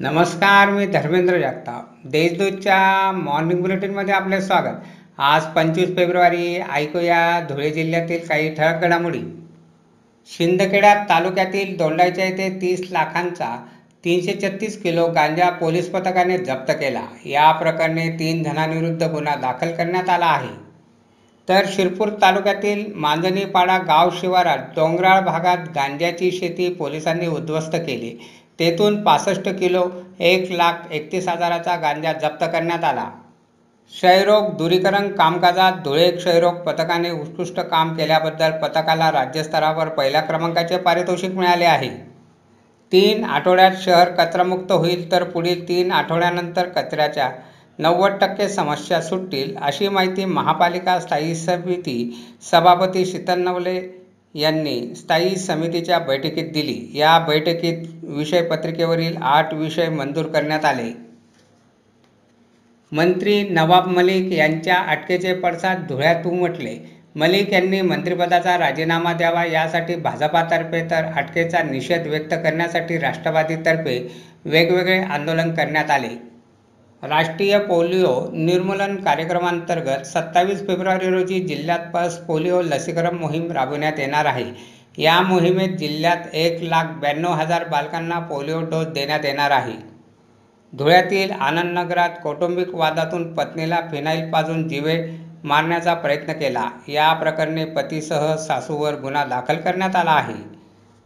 नमस्कार मी धर्मेंद्र जगताप. देशदूतच्या मॉर्निंग बुलेटिनमध्ये आपले स्वागत. आज पंचवीस फेब्रुवारी ऐकूया धुळे जिल्ह्यातील काही ठळक घडामोडी. शिंदखेडा तालुक्यातील दोंडाईच्या येथे तीस लाखांचा तीनशे छत्तीस किलो गांजा पोलीस पथकाने जप्त केला. या प्रकरणी तीन जणांविरुद्ध गुन्हा दाखल करण्यात आला आहे. तर शिरपूर तालुक्यातील मांजणीपाडा गाव शिवारात डोंगराळ भागात गांजाची शेती पोलिसांनी उद्ध्वस्त केली. तेथून पासष्ट किलो एक लाख एकतीस हजाराचा गांजा जप्त करण्यात आला. क्षयरोग दूरीकरण कामकाजात धुळे क्षयरोग पथकाने उत्कृष्ट काम केल्याबद्दल पथकाला राज्यस्तरावर पहिल्या क्रमांकाचे पारितोषिक मिळाले आहे. तीन आठवड्यात शहर कचरामुक्त होईल तर पुढील तीन आठवड्यानंतर कचऱ्याच्या नव्वद टक्के समस्या सुटतील अशी माहिती महापालिका स्थायी समिती सभापती शीतल नवले यांनी स्थायी समितीच्या बैठकीत दिली. या बैठकीत विषयपत्रिकेवरील आठ विषय मंजूर करण्यात आले. मंत्री नवाब मलिक यांच्या अटकेचे पडसाद धुळ्यात उमटले. मलिक यांनी मंत्रिपदाचा राजीनामा द्यावा यासाठी भाजपातर्फे तर अटकेचा निषेध व्यक्त करण्यासाठी राष्ट्रवादीतर्फे वेगवेगळे आंदोलन करण्यात आले. राष्ट्रीय पोलिओ निर्मूलन कार्यक्रमांतर्गत सत्तावीस फेब्रुवारी रोजी जिल्ह्यात पास पोलिओ लसीकरण मोहीम राबविण्यात येणार आहे. या मोहिमेत जिल्ह्यात एक लाख ब्याण्णव हजार बालकांना पोलिओ डोस देण्यात येणार आहे. धुळ्यातील आनंदनगरात कौटुंबिक वादातून पत्नीला फिनाईल पाजून जिवे मारण्याचा प्रयत्न केला. या प्रकरणी पतीसह सासूवर गुन्हा दाखल करण्यात आला आहे.